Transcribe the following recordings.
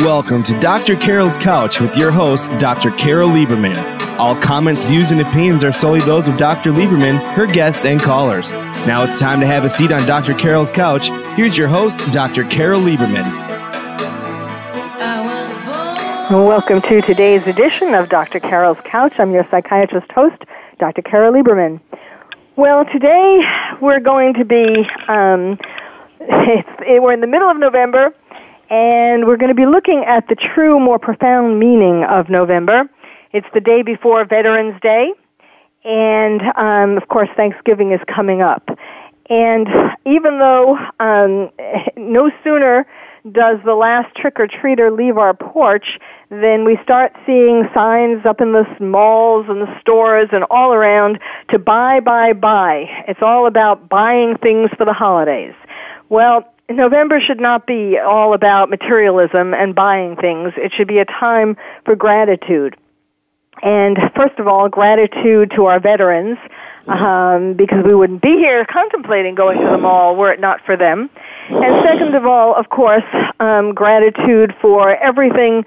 Welcome to Dr. Carol's Couch with your host, Dr. Carol Lieberman. All comments, views, and opinions are solely those of Dr. Lieberman, her guests, and callers. Now it's time to have a seat on Dr. Carol's Couch. Here's your host, Dr. Carol Lieberman. Welcome to today's edition of Dr. Carol's Couch. I'm your psychiatrist host, Dr. Carol Lieberman. Well, today we're going to be, um, it, we're in the middle of November, and we're going to be looking at the true, more profound meaning of November. It's the day before Veterans Day, and um, of course, Thanksgiving is coming up. And even though um, no sooner does the last trick or treater leave our porch, then we start seeing signs up in the malls and the stores and all around to buy, buy, buy. It's all about buying things for the holidays. Well, November should not be all about materialism and buying things. It should be a time for gratitude. And first of all, gratitude to our veterans, um, because we wouldn't be here contemplating going to the mall were it not for them. And second of all, of course, um, gratitude for everything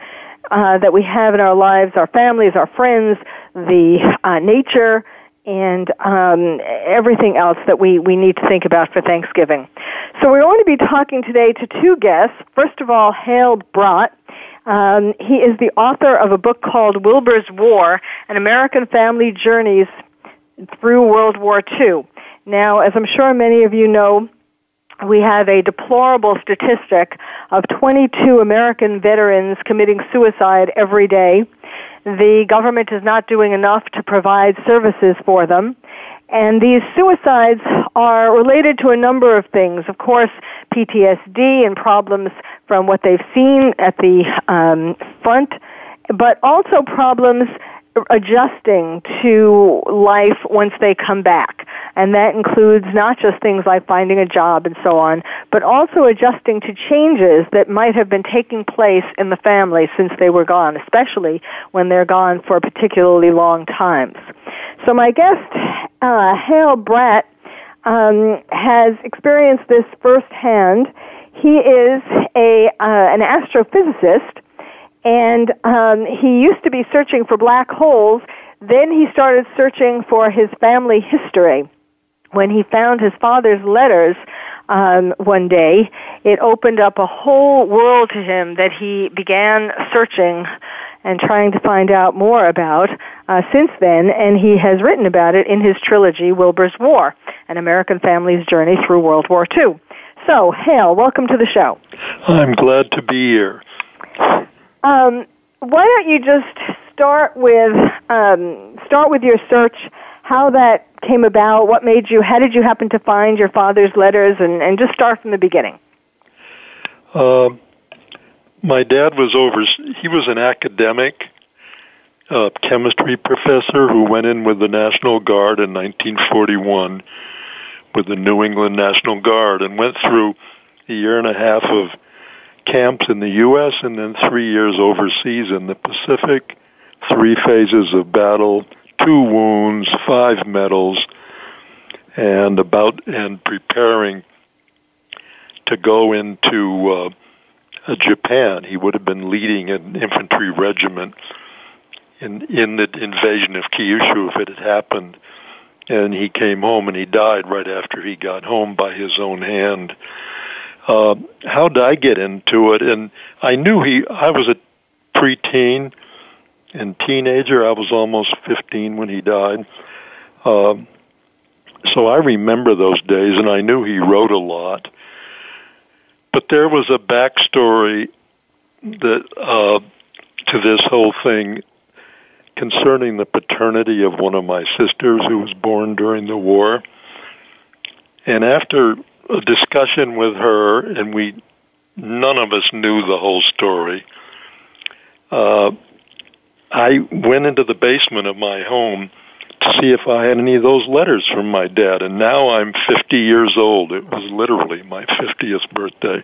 uh, that we have in our lives, our families, our friends, the uh, nature, and um, everything else that we, we need to think about for Thanksgiving. So we're going to be talking today to two guests. First of all, Hale Bradt. Um, he is the author of a book called Wilbur's War, An American Family Journeys Through World War II. Now, as I'm sure many of you know, we have a deplorable statistic of 22 American veterans committing suicide every day. The government is not doing enough to provide services for them. And these suicides are related to a number of things. Of course, PTSD and problems from what they've seen at the um, front, but also problems adjusting to life once they come back. And that includes not just things like finding a job and so on, but also adjusting to changes that might have been taking place in the family since they were gone, especially when they're gone for particularly long times. So my guest, uh, Hale Bradt, um, has experienced this firsthand. He is a uh, an astrophysicist and um, he used to be searching for black holes. Then he started searching for his family history. When he found his father's letters um, one day, it opened up a whole world to him that he began searching and trying to find out more about uh, since then, and he has written about it in his trilogy, Wilbur's War, An American Family's Journey Through World War II. So, Hale, welcome to the show. I'm glad to be here. Um, why don't you just start with um, start with your search, how that came about, what made you, how did you happen to find your father's letters, and, and just start from the beginning. Uh, my dad was over. He was an academic, uh, chemistry professor who went in with the National Guard in 1941 with the New England National Guard and went through a year and a half of camps in the U.S. and then three years overseas in the Pacific, three phases of battle, two wounds, five medals, and about and preparing to go into uh, Japan. He would have been leading an infantry regiment in in the invasion of Kyushu if it had happened. And he came home and he died right after he got home by his own hand uh, how did I get into it? And I knew he, I was a preteen and teenager. I was almost 15 when he died. Um, so I remember those days, and I knew he wrote a lot. But there was a backstory that uh, to this whole thing concerning the paternity of one of my sisters who was born during the war. And after a discussion with her, and we none of us knew the whole story. Uh, I went into the basement of my home to see if I had any of those letters from my dad, and now I'm 50 years old. It was literally my 50th birthday.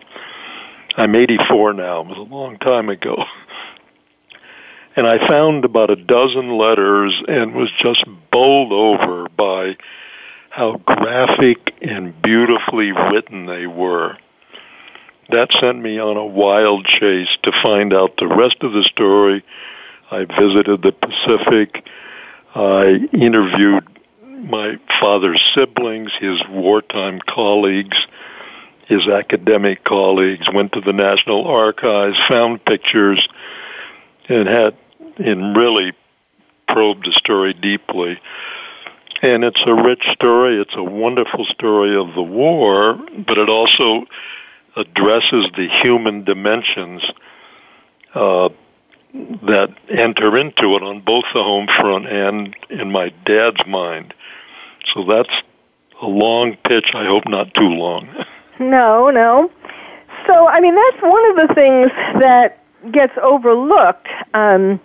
I'm 84 now. It was a long time ago. And I found about a dozen letters and was just bowled over by how graphic and beautifully written they were. that sent me on a wild chase to find out the rest of the story. I visited the Pacific. I interviewed my father's siblings, his wartime colleagues, his academic colleagues, went to the National Archives, found pictures, and had and really probed the story deeply. And it's a rich story. It's a wonderful story of the war, but it also addresses the human dimensions uh, that enter into it on both the home front and in my dad's mind. So that's a long pitch. I hope not too long. No, no. So, I mean, that's one of the things that gets overlooked um,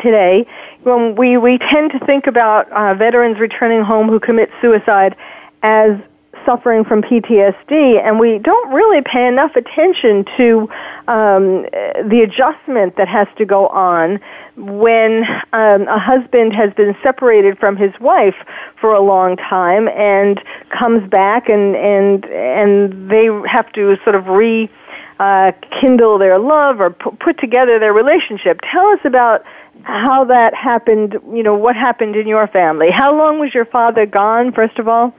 today when we, we tend to think about uh, veterans returning home who commit suicide as suffering from PTSD, and we don't really pay enough attention to um, the adjustment that has to go on when um, a husband has been separated from his wife for a long time and comes back, and and and they have to sort of re uh, kindle their love or put together their relationship. Tell us about how that happened. You know what happened in your family. How long was your father gone? First of all.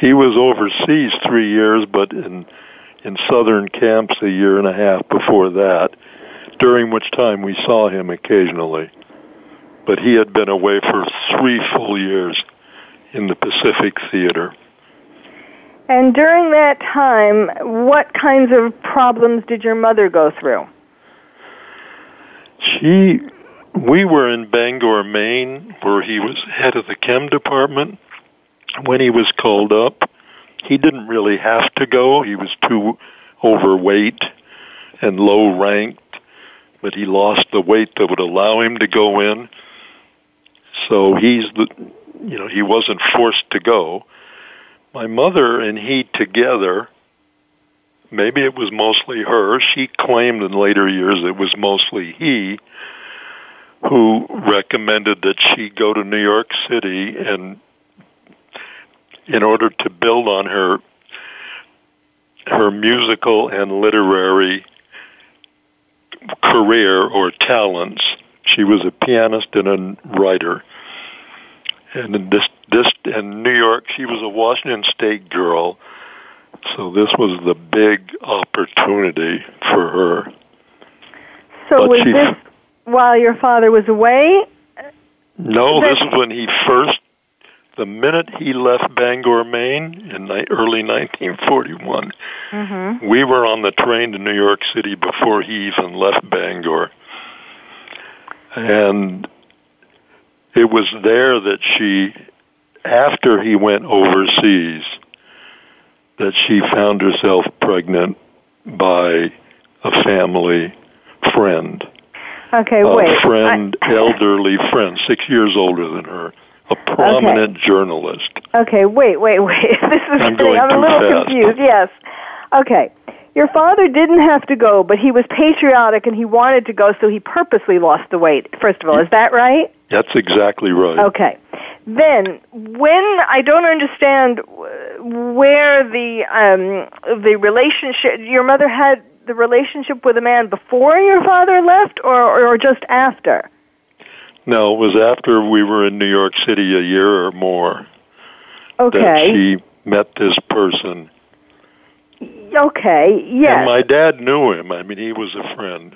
He was overseas three years, but in in southern camps a year and a half before that, during which time we saw him occasionally. But he had been away for three full years in the Pacific Theater. And during that time, what kinds of problems did your mother go through? She, we were in Bangor, Maine, where he was head of the chem department, when he was called up, he didn't really have to go. He was too overweight and low ranked, but he lost the weight that would allow him to go in. So he's the, you know, he wasn't forced to go. My mother and he together, maybe it was mostly her, she claimed in later years it was mostly he who recommended that she go to New York City and in order to build on her her musical and literary career or talents. She was a pianist and a writer. And in this this in New York, she was a Washington State girl. So this was the big opportunity for her. So but was she, this while your father was away? No, this is when he first the minute he left Bangor, Maine in the early 1941, mm-hmm. we were on the train to New York City before he even left Bangor. And it was there that she, after he went overseas, that she found herself pregnant by a family friend. Okay, wait. A friend, I... elderly friend, six years older than her a prominent okay. journalist. Okay, wait, wait, wait. This is I'm, going I'm a little fast. confused. Yes. Okay. Your father didn't have to go, but he was patriotic and he wanted to go, so he purposely lost the weight. First of all, is that right? That's exactly right. Okay. Then, when I don't understand where the um, the relationship, your mother had the relationship with a man before your father left, or or just after? No, it was after we were in New York City a year or more. Okay. That she met this person. Okay, yes. And my dad knew him. I mean, he was a friend.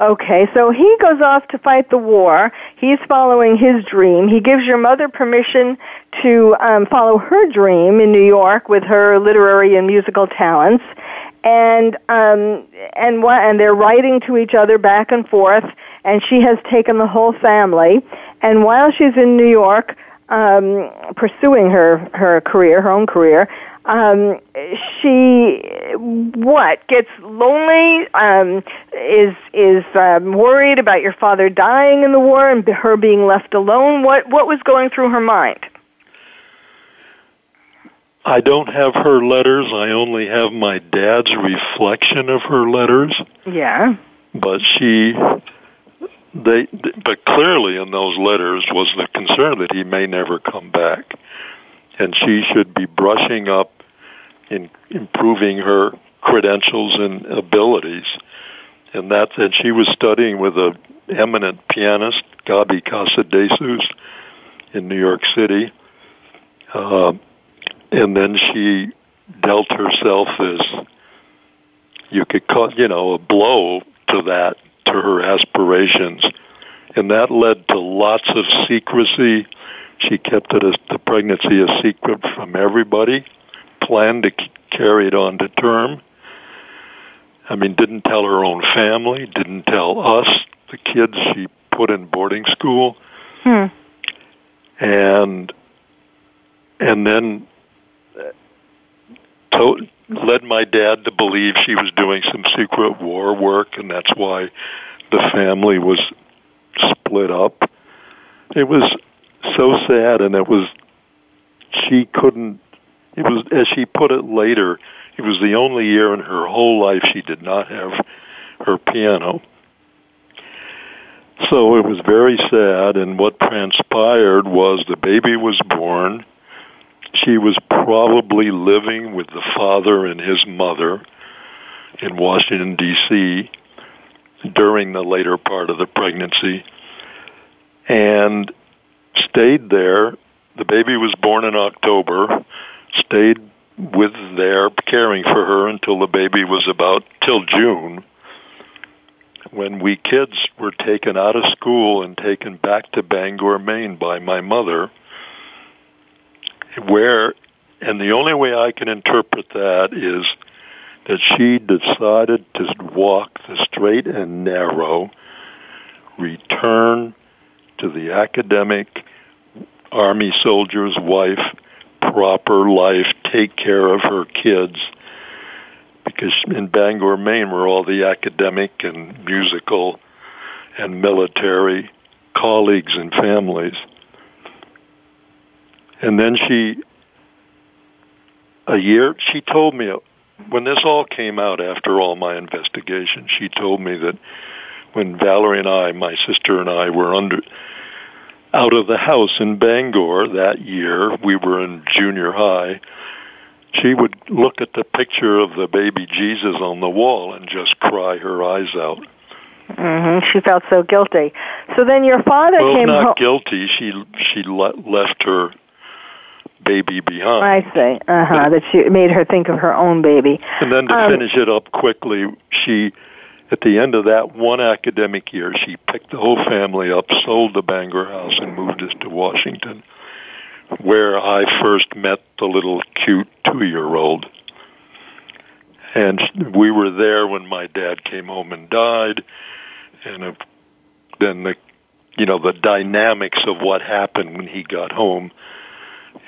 Okay, so he goes off to fight the war. He's following his dream. He gives your mother permission to um, follow her dream in New York with her literary and musical talents, and um, and what and they're writing to each other back and forth and she has taken the whole family. And while she's in New York, um, pursuing her her career, her own career, um, she what gets lonely, um, is is um, worried about your father dying in the war and her being left alone. What what was going through her mind? I don't have her letters. I only have my dad's reflection of her letters. Yeah. But she they, but clearly in those letters was the concern that he may never come back, and she should be brushing up, in improving her credentials and abilities. And that and she was studying with a eminent pianist, Gaby Casadesus, in New York City. Uh, and then she dealt herself as you could call, you know, a blow to that, to her aspirations. And that led to lots of secrecy. She kept it as the pregnancy a secret from everybody, planned to carry it on to term. I mean, didn't tell her own family, didn't tell us, the kids she put in boarding school. Hmm. And and then to, led my dad to believe she was doing some secret war work, and that's why the family was split up. It was so sad, and it was she couldn't. It was as she put it later. It was the only year in her whole life she did not have her piano. So it was very sad, and what transpired was the baby was born she was probably living with the father and his mother in Washington, D.C. during the later part of the pregnancy and stayed there. The baby was born in October, stayed with there caring for her until the baby was about till June when we kids were taken out of school and taken back to Bangor, Maine by my mother where, and the only way I can interpret that is that she decided to walk the straight and narrow, return to the academic army soldier's wife, proper life, take care of her kids, because in Bangor, Maine, were all the academic and musical and military colleagues and families. And then she, a year, she told me, when this all came out after all my investigation, she told me that when Valerie and I, my sister and I, were under, out of the house in Bangor that year, we were in junior high, she would look at the picture of the baby Jesus on the wall and just cry her eyes out. Mm-hmm. She felt so guilty. So then your father well, came not home. guilty. She she le- left her baby behind. I see. Uh huh. That she made her think of her own baby. And then to Um, finish it up quickly, she, at the end of that one academic year, she picked the whole family up, sold the Bangor house, and moved us to Washington, where I first met the little cute two-year-old. And we were there when my dad came home and died, and then the, you know, the dynamics of what happened when he got home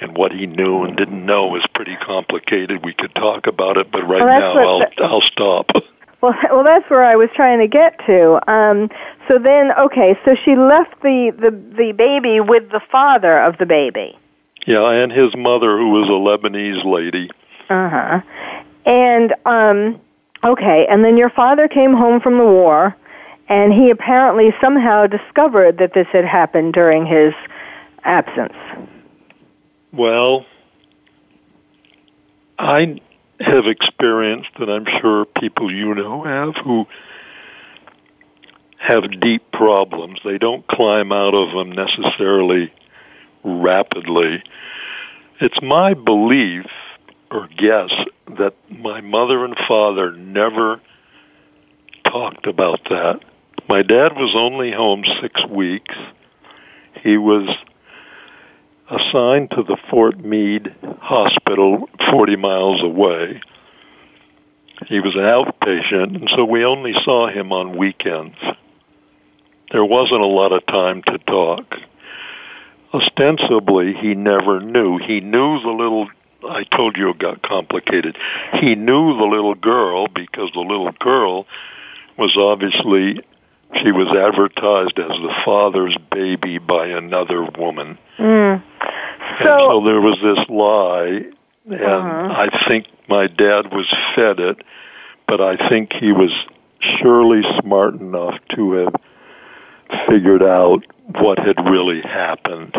and what he knew and didn't know was pretty complicated. We could talk about it, but right Well, now I'll I'll stop. Well, well, that's where I was trying to get to. Um, so then, okay, so she left the, the the baby with the father of the baby. Yeah, and his mother, who was a Lebanese lady. Uh huh. And um, okay, and then your father came home from the war, and he apparently somehow discovered that this had happened during his absence. Well, I have experienced, and I'm sure people you know have, who have deep problems. They don't climb out of them necessarily rapidly. It's my belief or guess that my mother and father never talked about that. My dad was only home six weeks. He was assigned to the Fort Meade Hospital 40 miles away. He was an outpatient, and so we only saw him on weekends. There wasn't a lot of time to talk. Ostensibly, he never knew. He knew the little, I told you it got complicated. He knew the little girl because the little girl was obviously, she was advertised as the father's baby by another woman. Mm. And so there was this lie, and Uh-huh. I think my dad was fed it, but I think he was surely smart enough to have figured out what had really happened.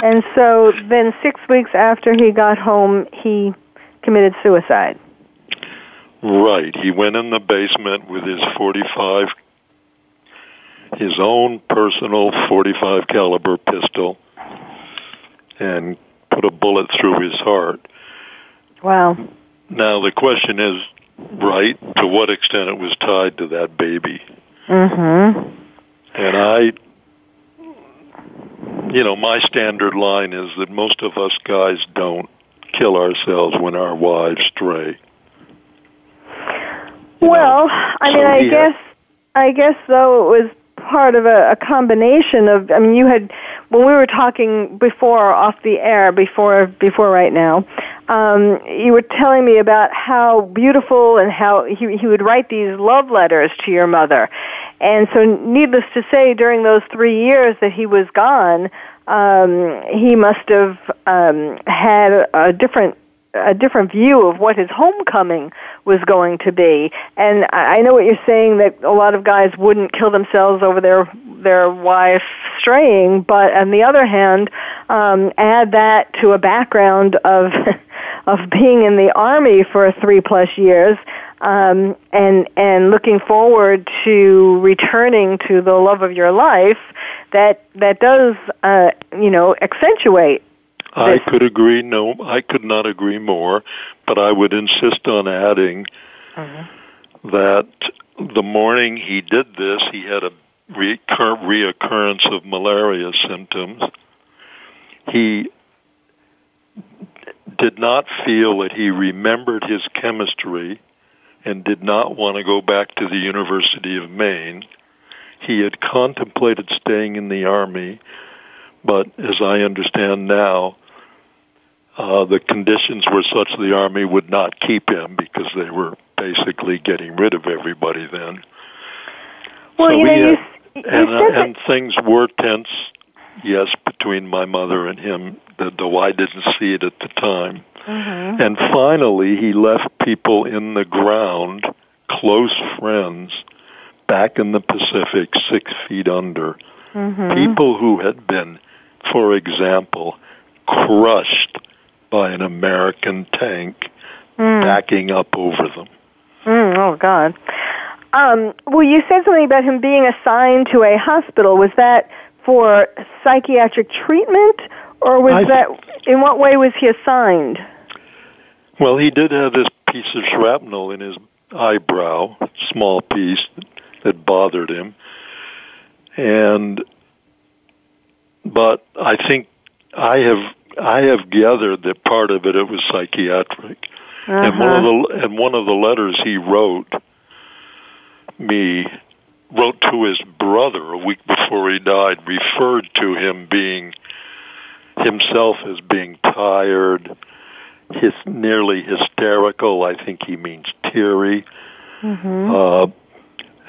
And so then, six weeks after he got home, he committed suicide. Right. He went in the basement with his 45 his own personal 45 caliber pistol and put a bullet through his heart. Wow. Now the question is, right, to what extent it was tied to that baby. Mhm. And I you know, my standard line is that most of us guys don't kill ourselves when our wives stray. You Well, know, I so mean, I guess, I guess though it was part of a, a combination of. I mean, you had when we were talking before off the air, before before right now. Um, you were telling me about how beautiful and how he he would write these love letters to your mother, and so needless to say, during those three years that he was gone, um, he must have um, had a different a different view of what his homecoming was going to be. And I know what you're saying that a lot of guys wouldn't kill themselves over their their wife straying, but on the other hand, um, add that to a background of of being in the army for three plus years. Um, and and looking forward to returning to the love of your life, that that does uh, you know accentuate I could agree. No, I could not agree more. But I would insist on adding mm-hmm. that the morning he did this, he had a recur- reoccurrence of malaria symptoms. He did not feel that he remembered his chemistry and did not want to go back to the University of Maine. He had contemplated staying in the Army, but as I understand now, uh, the conditions were such the Army would not keep him because they were basically getting rid of everybody then. Well, So you know, you, you and, uh, and things were tense, yes, between my mother and him, though I didn't see it at the time. Mhm. And finally, he left people in the ground, close friends, back in the Pacific, six feet under. Mhm. People who had been, for example, crushed by an American tank Mm. backing up over them. Mm, oh God. Um, well, you said something about him being assigned to a hospital. Was that for psychiatric treatment, or was I- that in what way was he assigned? Well, he did have this piece of shrapnel in his eyebrow, small piece that bothered him. And but I think I have I have gathered that part of it it was psychiatric. And one of the and one of the letters he wrote me wrote to his brother a week before he died referred to him being himself as being tired, his nearly hysterical. I think he means teary. hmm Uh,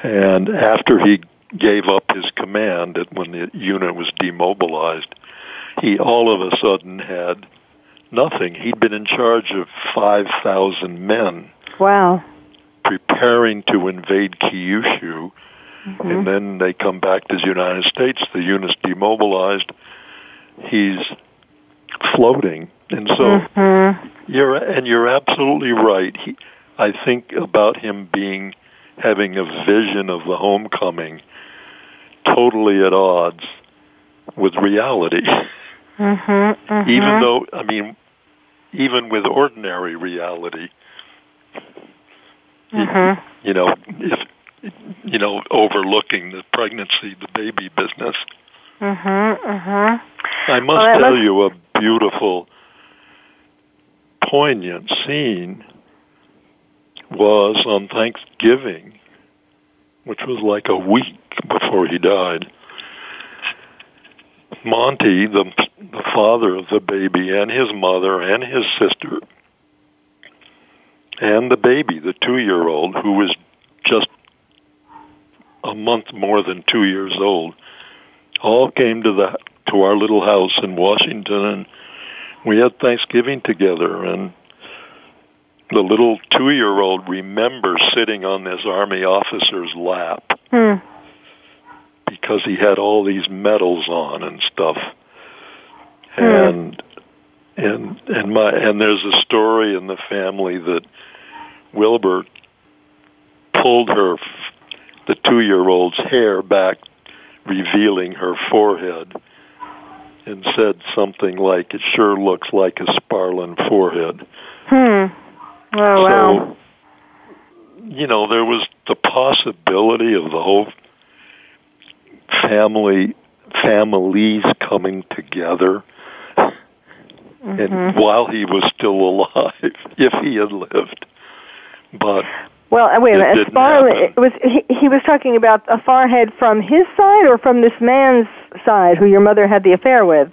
and after he gave up his command, when the unit was demobilized, he all of a sudden had nothing. He'd been in charge of five thousand men Wow. preparing to invade Kyushu, Mhm. and then they come back to the United States. The unit's demobilized. He's floating, and so Mhm. you're and you're absolutely right. He, I think about him being having a vision of the homecoming, totally at odds with reality. Mhm. Mhm. Even though, I mean, even with ordinary reality, you- Mhm. you know, if you know, overlooking the pregnancy, the baby business. Mm-hmm, mm-hmm. I must Well, tell must- you a beautiful, poignant scene was on Thanksgiving, which was like a week before he died. Monty, the, the father of the baby, and his mother, and his sister, and the baby, the two-year-old, who was just a month more than two years old, all came to the to our little house in Washington, and we had Thanksgiving together. And the little two-year-old remembers sitting on this army officer's lap Hmm. Because he had all these medals on and stuff. Hmm. And and and my and there's a story in the family that Wilbur pulled her, the two-year-old's hair back, revealing her forehead, and said something like, "It sure looks like a Sparlin forehead." Hmm. Oh wow. So, you know, there was the possibility of the whole family families coming together. Mm-hmm. And while he was still alive, if he had lived, but well, uh, wait a minute. Sparlin happen. it was he, he was talking about a farhead from his side or from this man's side who your mother had the affair with.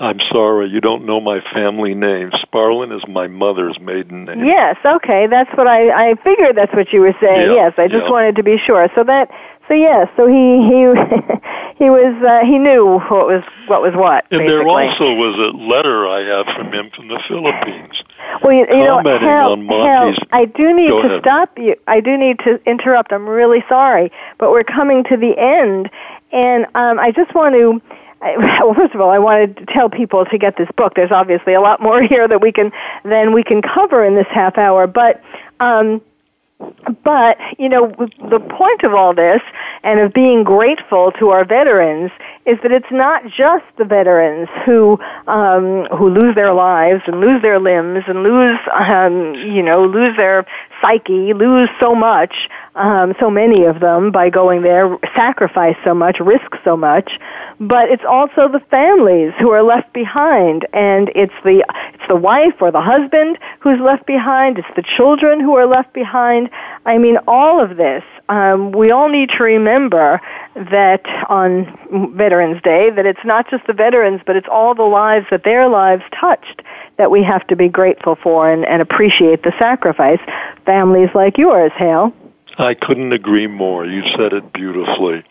I'm sorry, you don't know my family name. Sparlin is my mother's maiden name. Yes, okay, that's what I I figured that's what you were saying. Yeah, yes, I just yeah. wanted to be sure. So that so yes, so he he he was uh, he knew what was what was what. And basically. there also was a letter I have from him from the Philippines. Well, you, you know, Hal, Hal, I do need Go to ahead. stop you. I do need to interrupt. I'm really sorry, but we're coming to the end, and um, I just want to. I, well, first of all, I wanted to tell people to get this book. There's obviously a lot more here that we can than we can cover in this half hour, but. Um, but, you know, the point of all this and of being grateful to our veterans is that it's not just the veterans who, um, who lose their lives and lose their limbs and lose, um, you know, lose their psyche, lose so much, um, so many of them by going there, sacrifice so much, risk so much, but it's also the families who are left behind, and it's the it's the wife or the husband who's left behind, it's the children who are left behind. I mean, all of this. Um, we all need to remember that on Veterans Day, that it's not just the veterans, but it's all the lives that their lives touched that we have to be grateful for and, and appreciate the sacrifice. Families like yours, Hale. I couldn't agree more. You said it beautifully.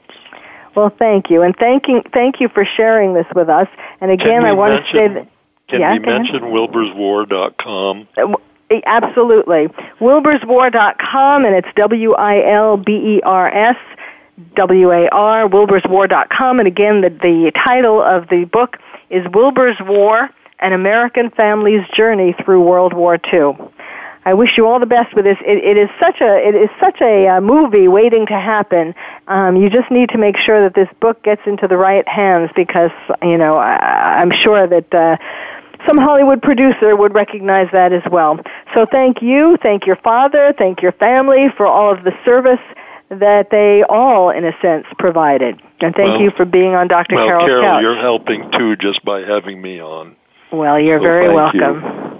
Well, thank you, and thanking thank you for sharing this with us. And again, I want to say that Can Yeah, we mention wilburswar.com? Uh, Absolutely. Wilburswar.com, and it's W I L B E R S W A R, wilburswar.com. And again, the, the title of the book is Wilbur's War An American Family's Journey Through World War II. I wish you all the best with this. It, it is such a it is such a uh, movie waiting to happen. Um, you just need to make sure that this book gets into the right hands because you know I, I'm sure that uh, some Hollywood producer would recognize that as well. So thank you, thank your father, thank your family for all of the service that they all, in a sense, provided. And thank Well- you for being on Dr. Well, Carol's Carol, couch. you're helping too just by having me on. Well, you're So very welcome. you.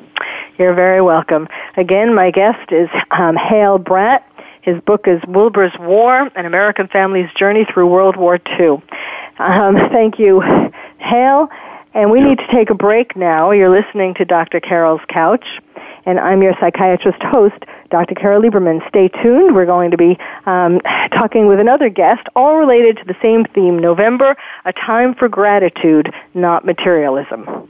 You're very welcome. Again, my guest is um, Hale Bradt. His book is Wilbur's War, An American Family's Journey Through World War II. Um, thank you, Hale. And we need to take a break now. You're listening to Dr. Carol's Couch, and I'm your psychiatrist host, Dr. Carol Lieberman. Stay tuned. We're going to be um, talking with another guest, all related to the same theme November, a time for gratitude, not materialism.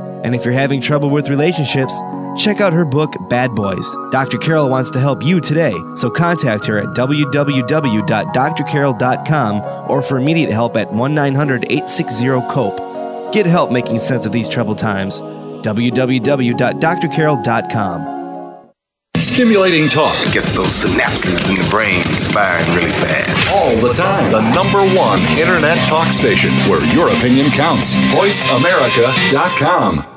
And if you're having trouble with relationships, check out her book, Bad Boys. Dr. Carol wants to help you today, so contact her at www.drcarol.com or for immediate help at 1 900 860 COPE. Get help making sense of these troubled times. www.drcarol.com. Stimulating talk gets those synapses in the brain firing really fast. all the time. The number one internet talk station where your opinion counts. VoiceAmerica.com.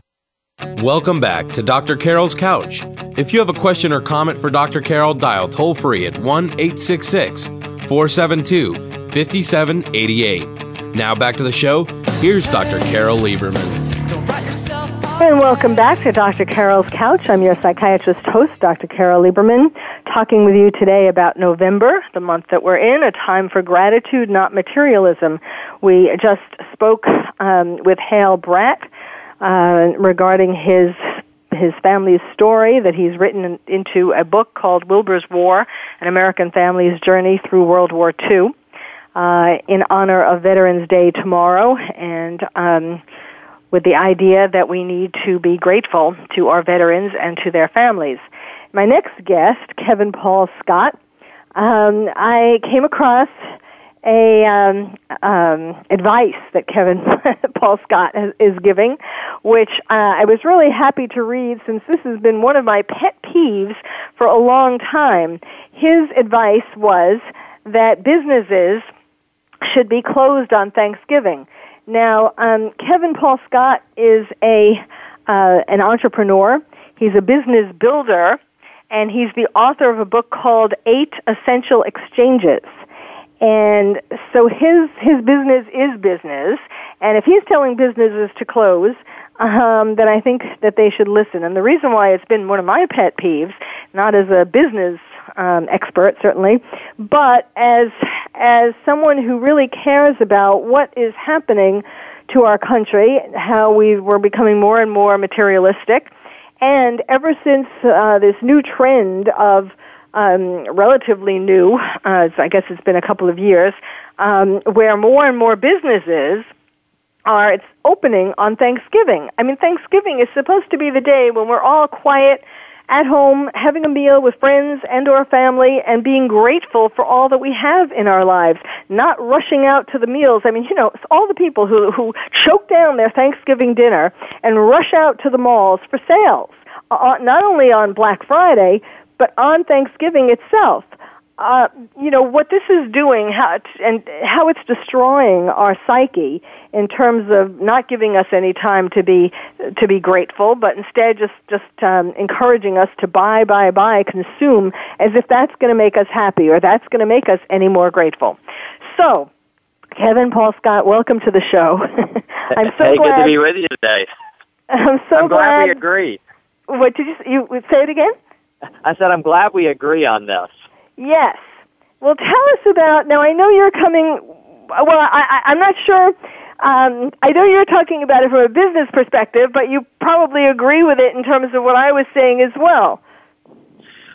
Welcome back to Dr. Carol's Couch. If you have a question or comment for Dr. Carol, dial toll free at 1 866 472 5788. Now back to the show. Here's Dr. Carol Lieberman. And welcome back to Dr. Carol's Couch. I'm your psychiatrist host, Dr. Carol Lieberman, talking with you today about November, the month that we're in, a time for gratitude, not materialism. We just spoke um, with Hale Bradt uh, regarding his his family's story that he's written into a book called Wilbur's War: An American Family's Journey Through World War II. Uh, in honor of Veterans Day tomorrow, and um, with the idea that we need to be grateful to our veterans and to their families. My next guest, Kevin Paul Scott, um, I came across a um, um, advice that Kevin Paul Scott is giving, which uh, I was really happy to read since this has been one of my pet peeves for a long time. His advice was that businesses should be closed on Thanksgiving. Now, um, Kevin Paul Scott is a uh, an entrepreneur. He's a business builder, and he's the author of a book called Eight Essential Exchanges. And so his his business is business, and if he's telling businesses to close, um, then I think that they should listen. And the reason why it's been one of my pet peeves, not as a business um, expert certainly, but as as someone who really cares about what is happening to our country, how we were becoming more and more materialistic, and ever since uh, this new trend of um, relatively new, uh, I guess it's been a couple of years, um, where more and more businesses are it's opening on Thanksgiving. I mean, Thanksgiving is supposed to be the day when we're all quiet at home, having a meal with friends and or family, and being grateful for all that we have in our lives, not rushing out to the meals. I mean, you know, all the people who, who choke down their Thanksgiving dinner and rush out to the malls for sales, uh, not only on Black Friday, but on Thanksgiving itself uh, you know what this is doing, how and how it's destroying our psyche in terms of not giving us any time to be to be grateful, but instead just just um, encouraging us to buy, buy, buy, consume, as if that's going to make us happy or that's going to make us any more grateful. So, Kevin Paul Scott, welcome to the show. I'm so hey, glad good to be with you today. I'm so I'm glad, glad we agree. What did you you say it again? I said I'm glad we agree on this. Yes. Well, tell us about. Now, I know you're coming. Well, I, I, I'm not sure. Um, I know you're talking about it from a business perspective, but you probably agree with it in terms of what I was saying as well.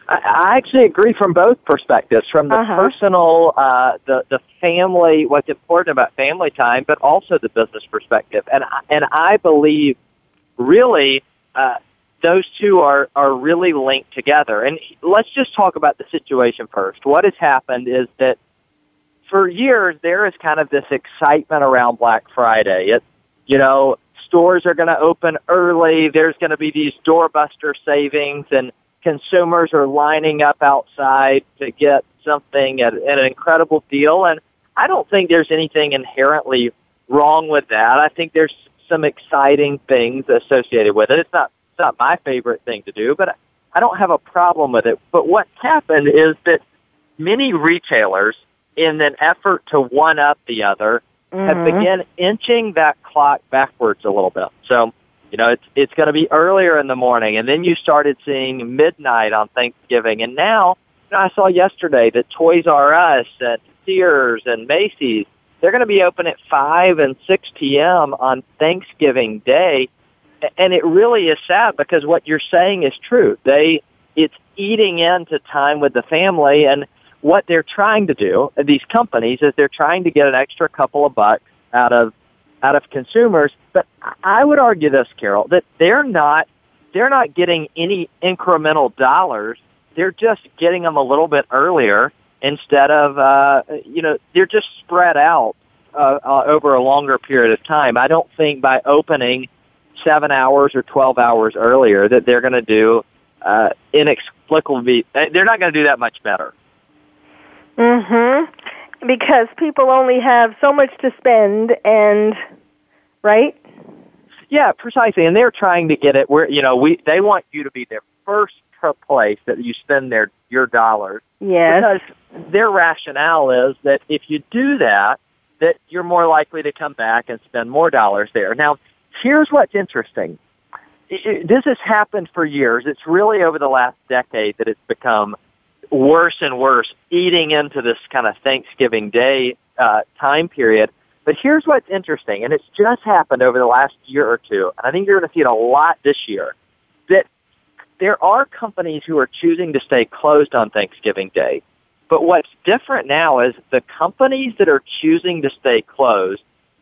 I actually agree from both perspectives, from the Uh-huh. personal, uh, the the family, what's important about family time, but also the business perspective. And I- and I believe, really, uh, those two are are really linked together. And let's just talk about the situation first. What has happened is that for years there is kind of this excitement around Black Friday. It, you know, stores are going to open early. There's going to be these doorbuster savings, and consumers are lining up outside to get something at, at an incredible deal. And I don't think there's anything inherently wrong with that. I think there's some exciting things associated with it. It's not not my favorite thing to do, but I don't have a problem with it. But what's happened is that many retailers, in an effort to one up the other, have Mhm. begun inching that clock backwards a little bit. So, you know, it's it's going to be earlier in the morning, and then you started seeing midnight on Thanksgiving, and now you know, I saw yesterday that Toys R Us and Sears and Macy's they're going to be open at five and six p.m. on Thanksgiving Day, and it really is sad because what you're saying is true. They it's eating into time with the family and what they're trying to do these companies is they're trying to get an extra couple of bucks out of out of consumers. But i would argue this carol that they're not they're not getting any incremental dollars. They're just getting them a little bit earlier instead of uh you know they're just spread out uh, uh, over a longer period of time. I don't think by opening seven hours or 12 hours earlier that they're going to do uh, inexplicably, they're not going to do that much better. Mm-hmm. Because people only have so much to spend, and right? Yeah, precisely. And they're trying to get it where you know we they want you to be their first place that you spend their your dollars. Yes. Because their rationale is that if you do that, that you're more likely to come back and spend more dollars there. Now, here's what's interesting. This has happened for years. It's really over the last decade that it's become worse and worse, eating into this kind of Thanksgiving Day uh, time period. But here's what's interesting, and it's just happened over the last year or two, and I think you're going to see it a lot this year, that there are companies who are choosing to stay closed on Thanksgiving Day. But what's different now is the companies that are choosing to stay closed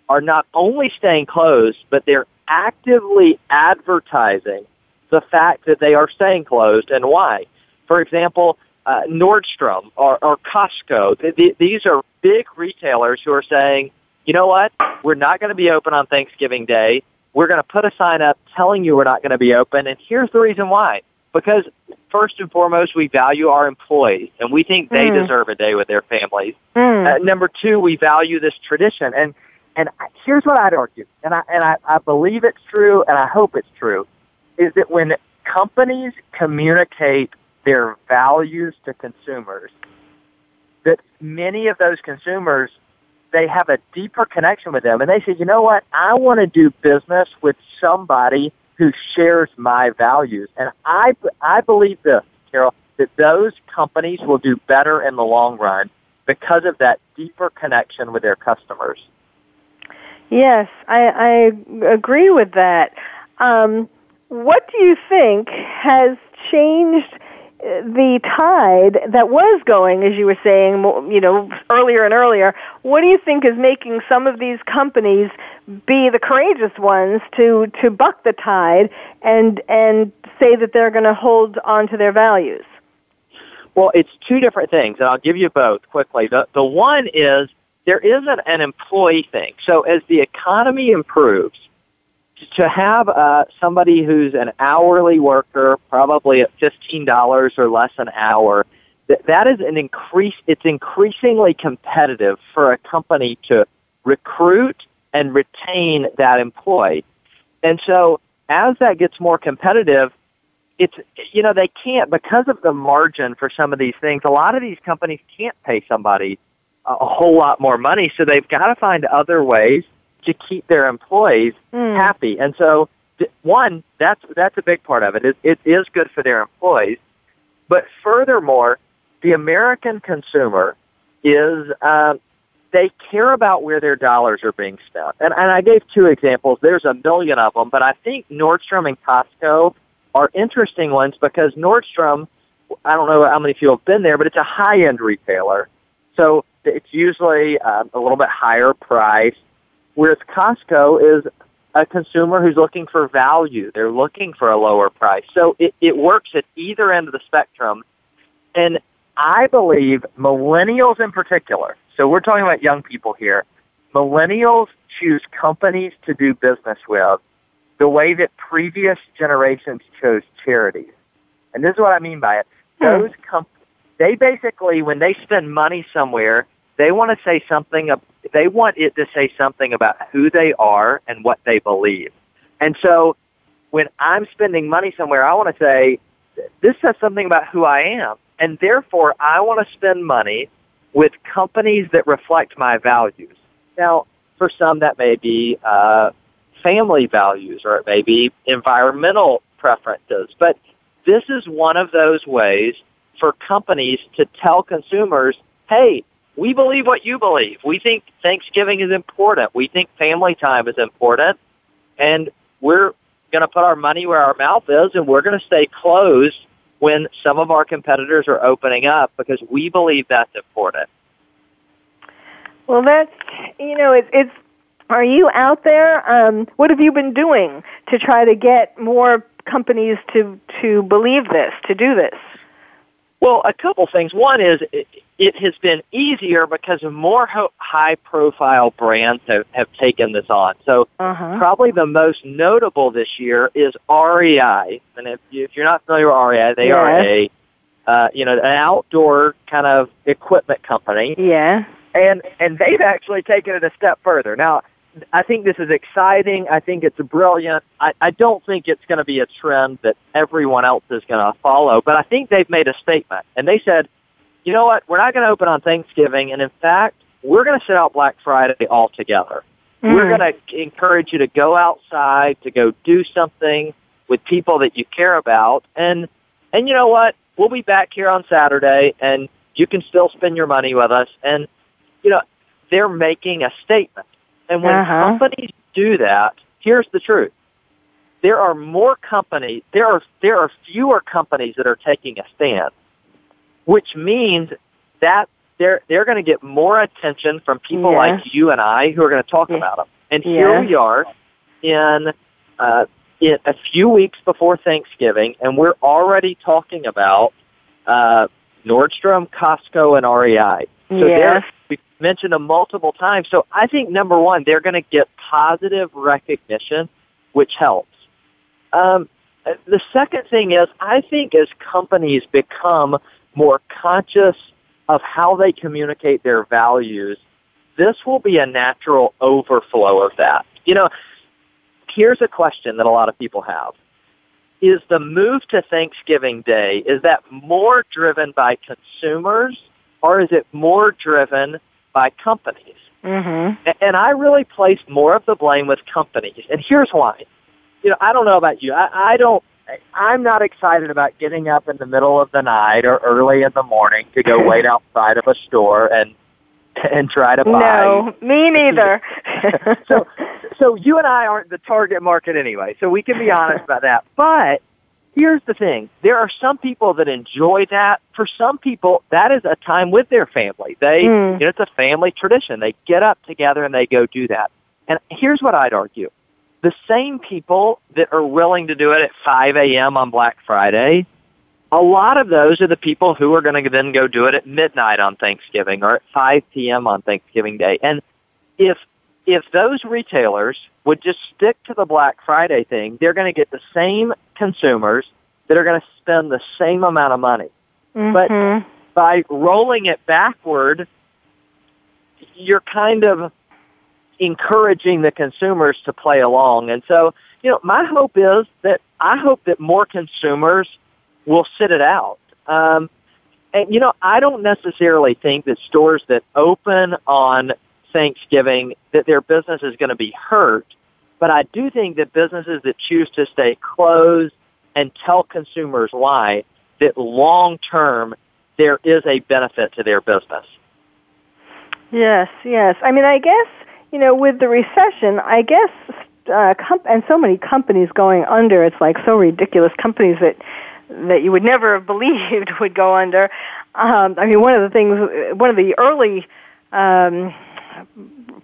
are not only staying closed, but they're actively advertising the fact that they are staying closed and why. For example, uh, Nordstrom or, or Costco, th- th- these are big retailers who are saying, you know what, we're not going to be open on Thanksgiving Day. We're going to put a sign up telling you we're not going to be open, and here's the reason why. Because first and foremost, we value our employees, and we think they Mm. deserve a day with their families. Mm. Uh, number two, we value this tradition, and and here's what I'd argue, and I and I, I believe it's true, and I hope it's true, is that when companies communicate their values to consumers, that many of those consumers they have a deeper connection with them, and they say, you know what, I want to do business with somebody who shares my values, and I I believe this, Carole, that those companies will do better in the long run because of that deeper connection with their customers. Yes, I, I agree with that. Um, what do you think has changed uh, the tide that was going, as you were saying, you know, earlier and earlier? What do you think is making some of these companies be the courageous ones to to buck the tide and and say that they're going to hold on to their values? Well, it's two different things, and I'll give you both quickly. The the one is there is an, an employee thing. So as the economy improves, to have uh, somebody who's an hourly worker, probably at fifteen dollars or less an hour, that that is an increase. It's increasingly competitive for a company to recruit and retain that employee. And so as that gets more competitive, it's you know they can't because of the margin for some of these things. A lot of these companies can't pay somebody a whole lot more money, so they've got to find other ways to keep their employees Hmm. happy. And so, one, that's that's a big part of it. It, it is good for their employees, but furthermore, the American consumer is um, they care about where their dollars are being spent. And, and I gave two examples. There's a million of them, but I think Nordstrom and Costco are interesting ones because Nordstrom, I don't know how many of you have been there, but it's a high-end retailer. So it's usually um, a little bit higher price, whereas Costco is a consumer who's looking for value. They're looking for a lower price. So it, it works at either end of the spectrum. And I believe millennials in particular, so we're talking about young people here, millennials choose companies to do business with the way that previous generations chose charities. And this is what I mean by it. Those com- they basically, when they spend money somewhere, they want to say something, they want it to say something about who they are and what they believe. And so when I'm spending money somewhere, I want to say, this says something about who I am. And therefore, I want to spend money with companies that reflect my values. Now, for some, that may be uh, family values or it may be environmental preferences. But this is one of those ways for companies to tell consumers, hey, we believe what you believe. We think Thanksgiving is important. We think family time is important. And we're going to put our money where our mouth is and we're going to stay closed when some of our competitors are opening up because we believe that's important. Well, that's you know, it's it's. Are you out there? Um, what have you been doing to try to get more companies to to believe this, to do this? Well, a couple things. One is it, has been easier because more ho- high-profile brands have, have taken this on. So Uh-huh. probably the most notable this year is REI. And if, you, if you're not familiar with REI, they are a uh, you know an outdoor kind of equipment company. Yeah. and and they've actually taken it a step further. Now, I think this is exciting. I think it's brilliant. I, I don't think it's going to be a trend that everyone else is going to follow, but I think they've made a statement. And they said, you know what, we're not going to open on Thanksgiving, and in fact, we're going to sit out Black Friday altogether. Mm. We're going to encourage you to go outside, to go do something with people that you care about, and and you know what, we'll be back here on Saturday, and you can still spend your money with us. And you know, they're making a statement. And when uh-huh. companies do that, here's the truth. There are more companies, there are, there are fewer companies that are taking a stand, which means that they're, they're going to get more attention from people yeah. like you and I who are going to talk yeah. about them. And here we are in, uh, in a few weeks before Thanksgiving, and we're already talking about uh, Nordstrom, Costco, and REI. So yes. we've mentioned them multiple times. So I think number one, they're going to get positive recognition, which helps. Um, the second thing is, I think as companies become more conscious of how they communicate their values, this will be a natural overflow of that. You know, here's a question that a lot of people have. Is the move to Thanksgiving Day, is that more driven by consumers or is it more driven by companies? Mm-hmm. And I really place more of the blame with companies. And here's why. You know, I don't know about you. I, I don't. I'm not excited about getting up in the middle of the night or early in the morning to go wait outside of a store and and try to buy. No, me neither. so, so you and I aren't the target market anyway. So we can be honest about that. But here's the thing. There are some people that enjoy that. For some people, that is a time with their family. They, mm. you know, it's a family tradition. They get up together and they go do that. And here's what I'd argue. The same people that are willing to do it at 5 a.m. on Black Friday, a lot of those are the people who are going to then go do it at midnight on Thanksgiving or at 5 p.m. on Thanksgiving Day. And if if those retailers would just stick to the Black Friday thing, they're going to get the same consumers that are going to spend the same amount of money. Mm-hmm. But by rolling it backward, you're kind of encouraging the consumers to play along. And so, you know, my hope is that I hope that more consumers will sit it out. Um, and you know, I don't necessarily think that stores that open on Thanksgiving that their business is going to be hurt. But I do think that businesses that choose to stay closed and tell consumers why, that long term there is a benefit to their business. Yes, yes. I mean, I guess, you know, with the recession, I guess, uh, com- and so many companies going under, it's like so ridiculous. Companies that that you would never have believed would go under. Um, I mean, one of the things, one of the early um,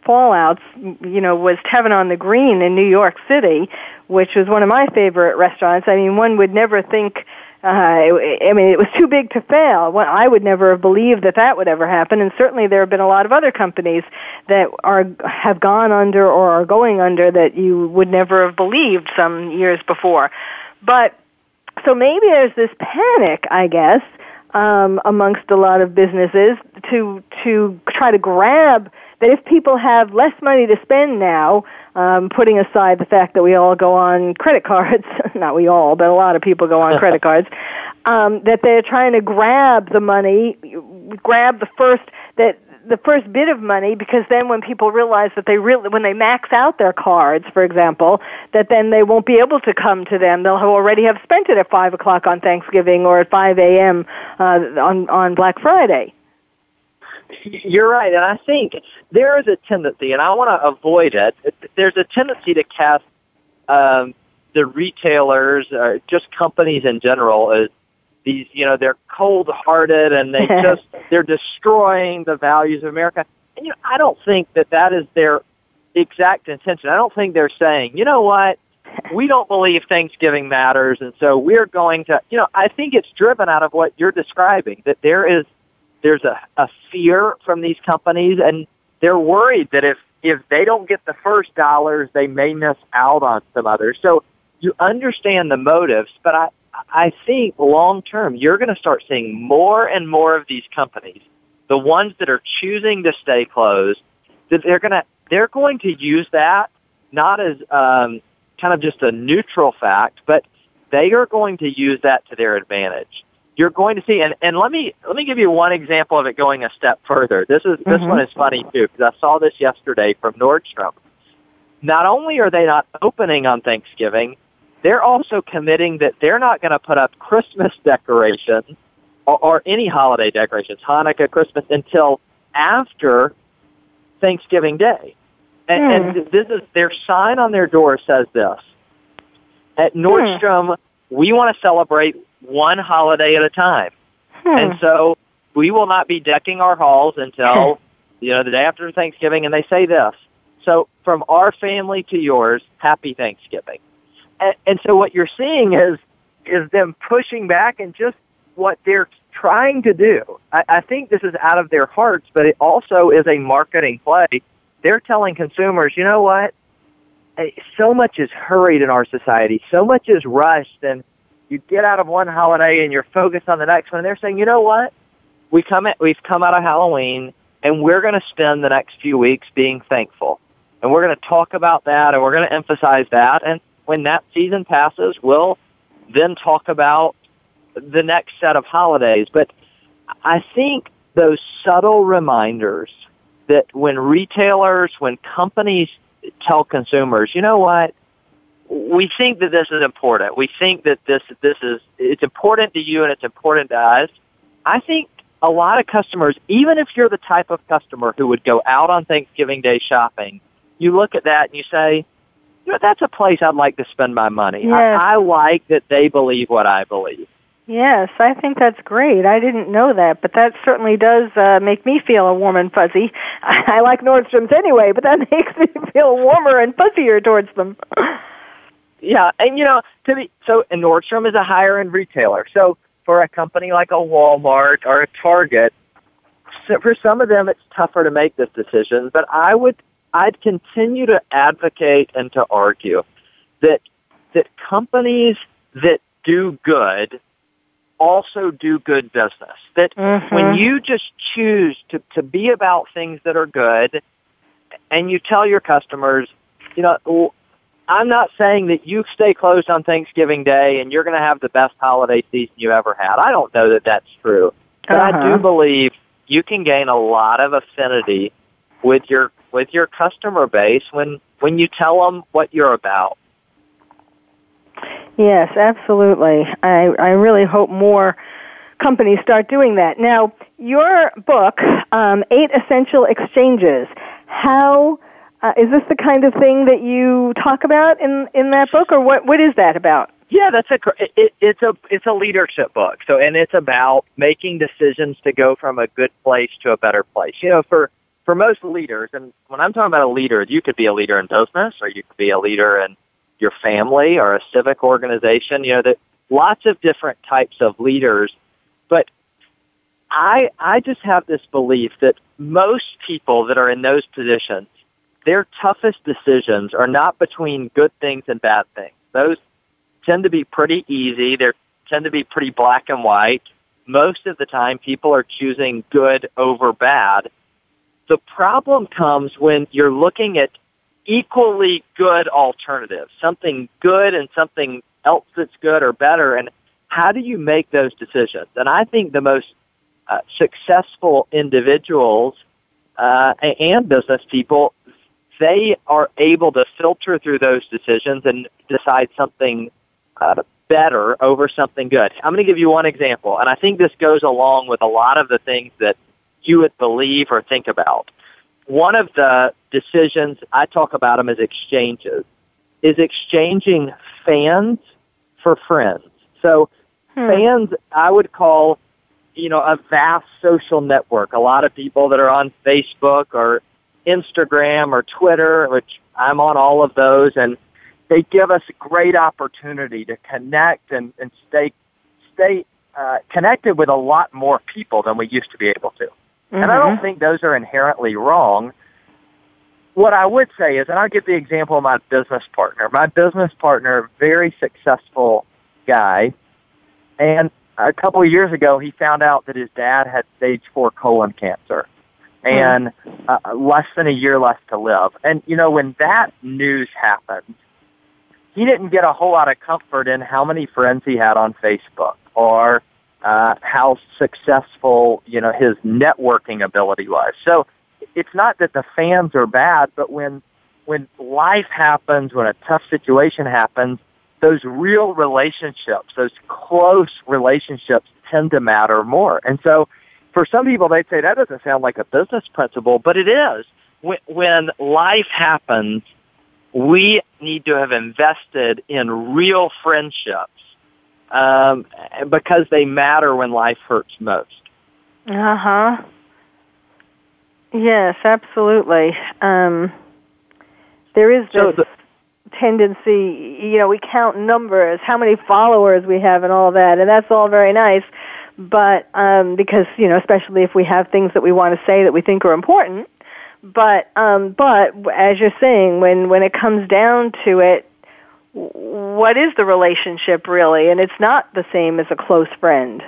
fallouts, you know, was Tavern on the Green in New York City, which was one of my favorite restaurants. I mean, one would never think. Uh, I mean, it was too big to fail. Well, I would never have believed that that would ever happen, and certainly there have been a lot of other companies that are have gone under or are going under that you would never have believed some years before. But so maybe there's this panic, I guess, um, amongst a lot of businesses to to try to grab that if people have less money to spend now, um, putting aside the fact that we all go on credit cards, not we all, but a lot of people go on credit cards, um, that they're trying to grab the money, grab the first that the first bit of money because then when people realize that they really when they max out their cards for example that then they won't be able to come to them. They'll have already have spent it at five o'clock on thanksgiving or at five am uh, on on black friday you're right, and I think there is a tendency, and I want to avoid it. There's a tendency to cast um, the retailers, or just companies in general, as these. You know, they're cold-hearted and they just they're destroying the values of America. And you know, I don't think that that is their exact intention. I don't think they're saying, you know what, we don't believe Thanksgiving matters, and so we're going to. You know, I think it's driven out of what you're describing that there is there's a, a fear from these companies and they're worried that if, if they don't get the first dollars, they may miss out on some others. So you understand the motives, but I, I think long term, you're going to start seeing more and more of these companies, the ones that are choosing to stay closed, that they're going to, they're going to use that not as um, kind of just a neutral fact, but they are going to use that to their advantage. You're going to see, and, and let me let me give you one example of it going a step further. This is this Mhm. one is funny too because I saw this yesterday from Nordstrom. Not only are they not opening on Thanksgiving, they're also committing that they're not going to put up Christmas decorations or, or any holiday decorations, Hanukkah, Christmas, until after Thanksgiving Day. And, and this is their sign on their door says this. At Nordstrom, we want to celebrate one holiday at a time. Hmm. And so we will not be decking our halls until, you know, the day after Thanksgiving. And they say this. So from our family to yours, happy Thanksgiving. And, and so what you're seeing is, is them pushing back and just what they're trying to do. I, I think this is out of their hearts, but it also is a marketing play. They're telling consumers, you know what? So much is hurried in our society. So much is rushed and you get out of one holiday and you're focused on the next one. And they're saying, you know what? We come at, we've come out of Halloween and we're going to spend the next few weeks being thankful. And we're going to talk about that and we're going to emphasize that. And when that season passes, we'll then talk about the next set of holidays. But I think those subtle reminders that when retailers, when companies tell consumers, you know what, we think that this is important. We think that this this is it's important to you and it's important to us. I think a lot of customers, even if you're the type of customer who would go out on Thanksgiving Day shopping, you look at that and you say, you know, that's a place I'd like to spend my money. Yes. I, I like that they believe what I believe. Yes, I think that's great. I didn't know that, but that certainly does uh, make me feel a warm and fuzzy. I, I like Nordstrom's anyway, but that makes me feel warmer and fuzzier towards them. Yeah, and you know, to be so, and Nordstrom is a higher end retailer. So for a company like a Walmart or a Target, so for some of them, it's tougher to make this decision. But I would, I'd continue to advocate and to argue that that companies that do good also do good business. That Mhm. when you just choose to to be about things that are good, and you tell your customers, you know, "Well, I'm not saying that you stay closed on Thanksgiving Day and you're going to have the best holiday season you ever had. I don't know that that's true, but I Uh-huh. do believe you can gain a lot of affinity with your with your customer base when when you tell them what you're about. Yes, absolutely. I, I really hope more companies start doing that. Now, your book, um, Eight Essential Exchanges, how uh, is this the kind of thing that you talk about in, in that book, or what, what is that about? Yeah, that's a it, it's a it's a leadership book. So and it's about making decisions to go from a good place to a better place. You know, for for most leaders, and when I'm talking about a leader, you could be a leader in business, or you could be a leader in your family or a civic organization. You know, that lots of different types of leaders. But I I just have this belief that most people that are in those positions, their toughest decisions are not between good things and bad things. Those tend to be pretty easy. They tend to be pretty black and white. Most of the time, people are choosing good over bad. The problem comes when you're looking at equally good alternatives, something good and something else that's good or better, and how do you make those decisions? And I think the most uh, successful individuals uh, and business people, they are able to filter through those decisions and decide something uh, better over something good. I'm going to give you one example, and I think this goes along with a lot of the things that you would believe or think about. One of the decisions I talk about them as exchanges is exchanging fans for friends. So Hmm. fans, I would call, you know, a vast social network. A lot of people that are on Facebook or Instagram or Twitter, which I'm on all of those, and they give us a great opportunity to connect and, and stay stay uh, connected with a lot more people than we used to be able to. And I don't think those are inherently wrong. What I would say is, and I'll give the example of my business partner. My business partner, very successful guy, and a couple of years ago, he found out that his dad had stage four colon cancer. And uh, less than a year left to live. And you know, when that news happened, he didn't get a whole lot of comfort in how many friends he had on Facebook or uh, how successful you know his networking ability was. So it's not that the fans are bad, but when when life happens, when a tough situation happens, those real relationships, those close relationships tend to matter more. And so for some people, they'd say that doesn't sound like a business principle, but it is. When, when life happens, we need to have invested in real friendships um, because they matter when life hurts most. Uh huh. Yes, absolutely. Um, there is this So the- tendency, you know, we count numbers, how many followers we have, and all that, and that's all very nice. But um, because you know, especially if we have things that we want to say that we think are important, but um, but as you're saying, when when it comes down to it, what is the relationship really? And it's not the same as a close friend.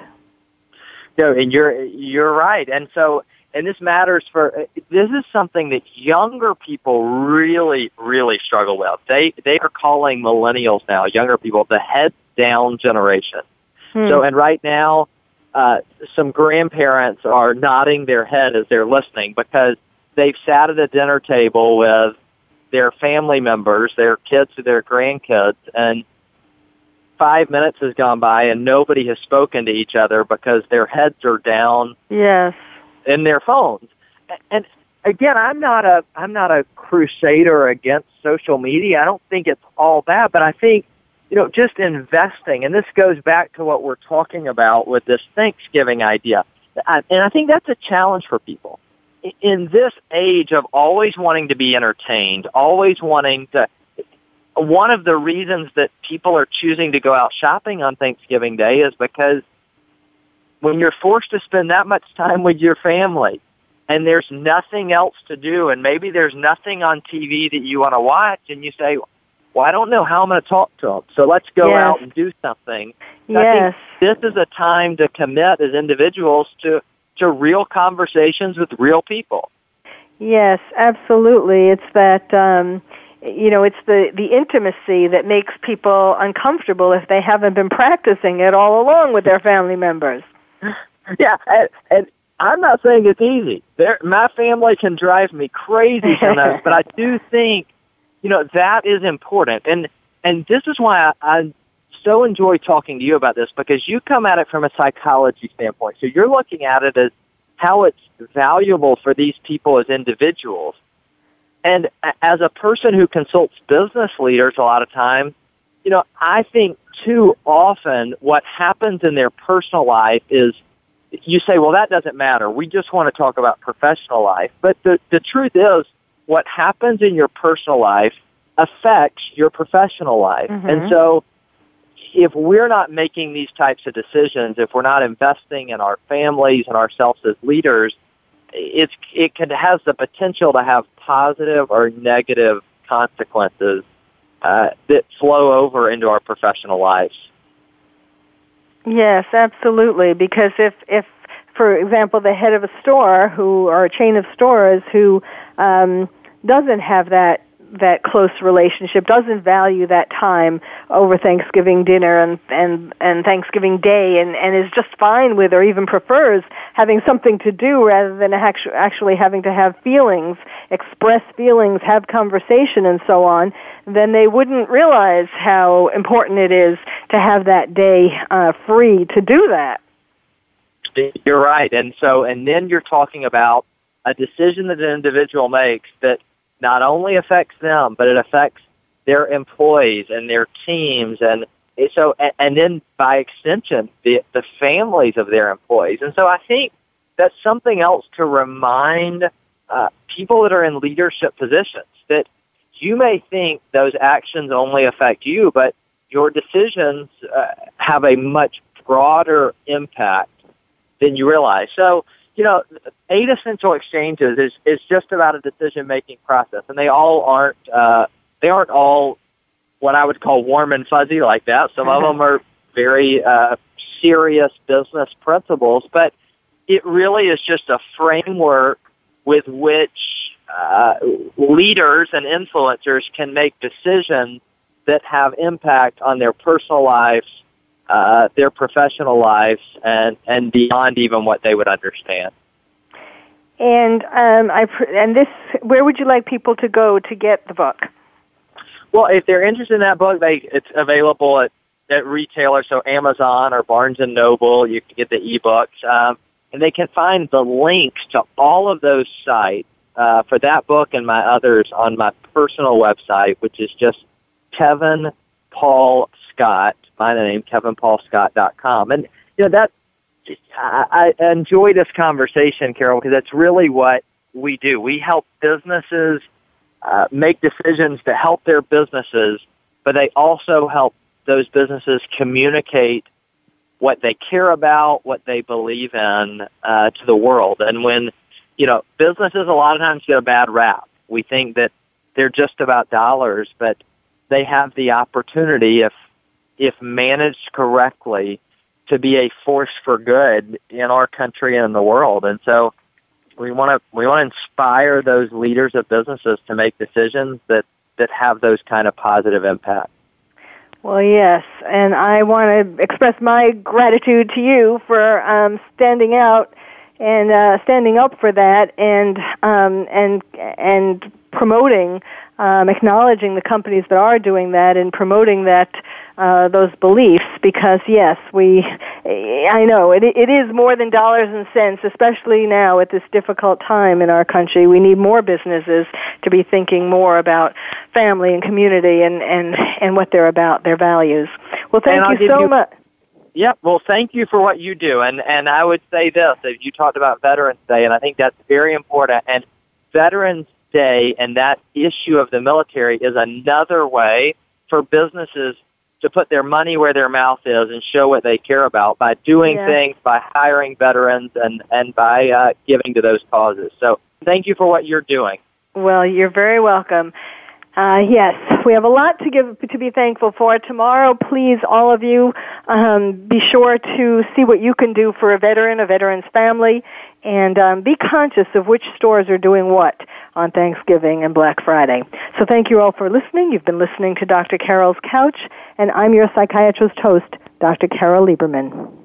No, and you're you're right. And so, and this matters for this is something that younger people really really struggle with. They they are calling millennials now, younger people, the head down generation. Hmm. So, and right now, uh, some grandparents are nodding their head as they're listening because they've sat at a dinner table with their family members, their kids or their grandkids, and five minutes has gone by and nobody has spoken to each other because their heads are down yes. in their phones. And again, I'm not a I'm not a crusader against social media. I don't think it's all bad, but I think you know just investing, and this goes back to what we're talking about with this Thanksgiving idea. And I think that's a challenge for people in this age of always wanting to be entertained, always wanting to. One of the reasons that people are choosing to go out shopping on Thanksgiving Day is because when you're forced to spend that much time with your family and there's nothing else to do and maybe there's nothing on TV that you want to watch and you say, well, I don't know how I'm going to talk to them. So let's go Yes. out and do something. I Yes. think this is a time to commit as individuals to, to real conversations with real people. Yes, absolutely. It's that um you know, it's the the intimacy that makes people uncomfortable if they haven't been practicing it all along with their family members. Yeah, and, and I'm not saying it's easy. There, my family can drive me crazy sometimes, but I do think, you know, that is important. And and this is why I, I so enjoy talking to you about this because you come at it from a psychology standpoint. So you're looking at it as how it's valuable for these people as individuals. And as a person who consults business leaders a lot of times, you know, I think too often what happens in their personal life is you say, well, that doesn't matter. We just want to talk about professional life. But the, the truth is, what happens in your personal life affects your professional life. Mhm. And so if we're not making these types of decisions, if we're not investing in our families and ourselves as leaders, it's, it can has the potential to have positive or negative consequences uh, that flow over into our professional lives. Yes, absolutely. Because if, if, for example, the head of a store who, or a chain of stores who um, doesn't have that that close relationship, doesn't value that time over Thanksgiving dinner and and and Thanksgiving Day, and and is just fine with, or even prefers having something to do rather than actu- actually having to have feelings, express feelings, have conversation, and so on, then they wouldn't realize how important it is to have that day uh, free to do that. You're right. And so, and then you're talking about a decision that an individual makes that not only affects them, but it affects their employees and their teams and so, and, then by extension, the, the families of their employees. And so I think that's something else to remind uh, people that are in leadership positions that you may think those actions only affect you, but your decisions uh, have a much broader impact than you realize. So, you know, eight essential exchanges is, is just about a decision making process, and they all aren't uh, they aren't all what I would call warm and fuzzy like that. Some of them are very uh, serious business principles, but it really is just a framework with which uh, leaders and influencers can make decisions that have impact on their personal lives, uh, their professional lives, and, and beyond even what they would understand. And um, I and this, where would you like people to go to get the book? Well, if they're interested in that book, they it's available at at retailers, so Amazon or Barnes and Noble. You can get the ebooks, um, and they can find the links to all of those sites uh, for that book and my others on my personal website, which is just Kevin Paul Scott. My name, KevinPaulScott.com, and you know that I, I enjoy this conversation, Carole, because that's really what we do. We help businesses uh, make decisions to help their businesses, but they also help those businesses communicate what they care about, what they believe in uh, to the world. And when, you know, businesses a lot of times get a bad rap. We think that they're just about dollars, but they have the opportunity, if if managed correctly, to be a force for good in our country and in the world. And so we want to we want to inspire those leaders of businesses to make decisions that that have those kind of positive impacts. Well, yes, and I want to express my gratitude to you for um, standing out and uh, standing up for that, and um, and and promoting, um, acknowledging the companies that are doing that, and promoting that uh, those beliefs because yes, we, I know it, it is more than dollars and cents, especially now at this difficult time in our country. We need more businesses to be thinking more about family and community and, and, and what they're about, their values. Well, thank you so you, much. Yeah, Well, thank you for what you do. And, and I would say this, you talked about Veterans Day, and I think that's very important. And Veterans Day and that issue of the military is another way for businesses to put their money where their mouth is and show what they care about by doing yeah. things, by hiring veterans, and and by uh, giving to those causes. So thank you for what you're doing. Well, you're very welcome. Uh, yes, we have a lot to give to be thankful for. Tomorrow, please, all of you, um, be sure to see what you can do for a veteran, a veteran's family, and um, be conscious of which stores are doing what on Thanksgiving and Black Friday. So thank you all for listening. You've been listening to Dr. Carole's Couch, and I'm your psychiatrist host, Dr. Carole Lieberman.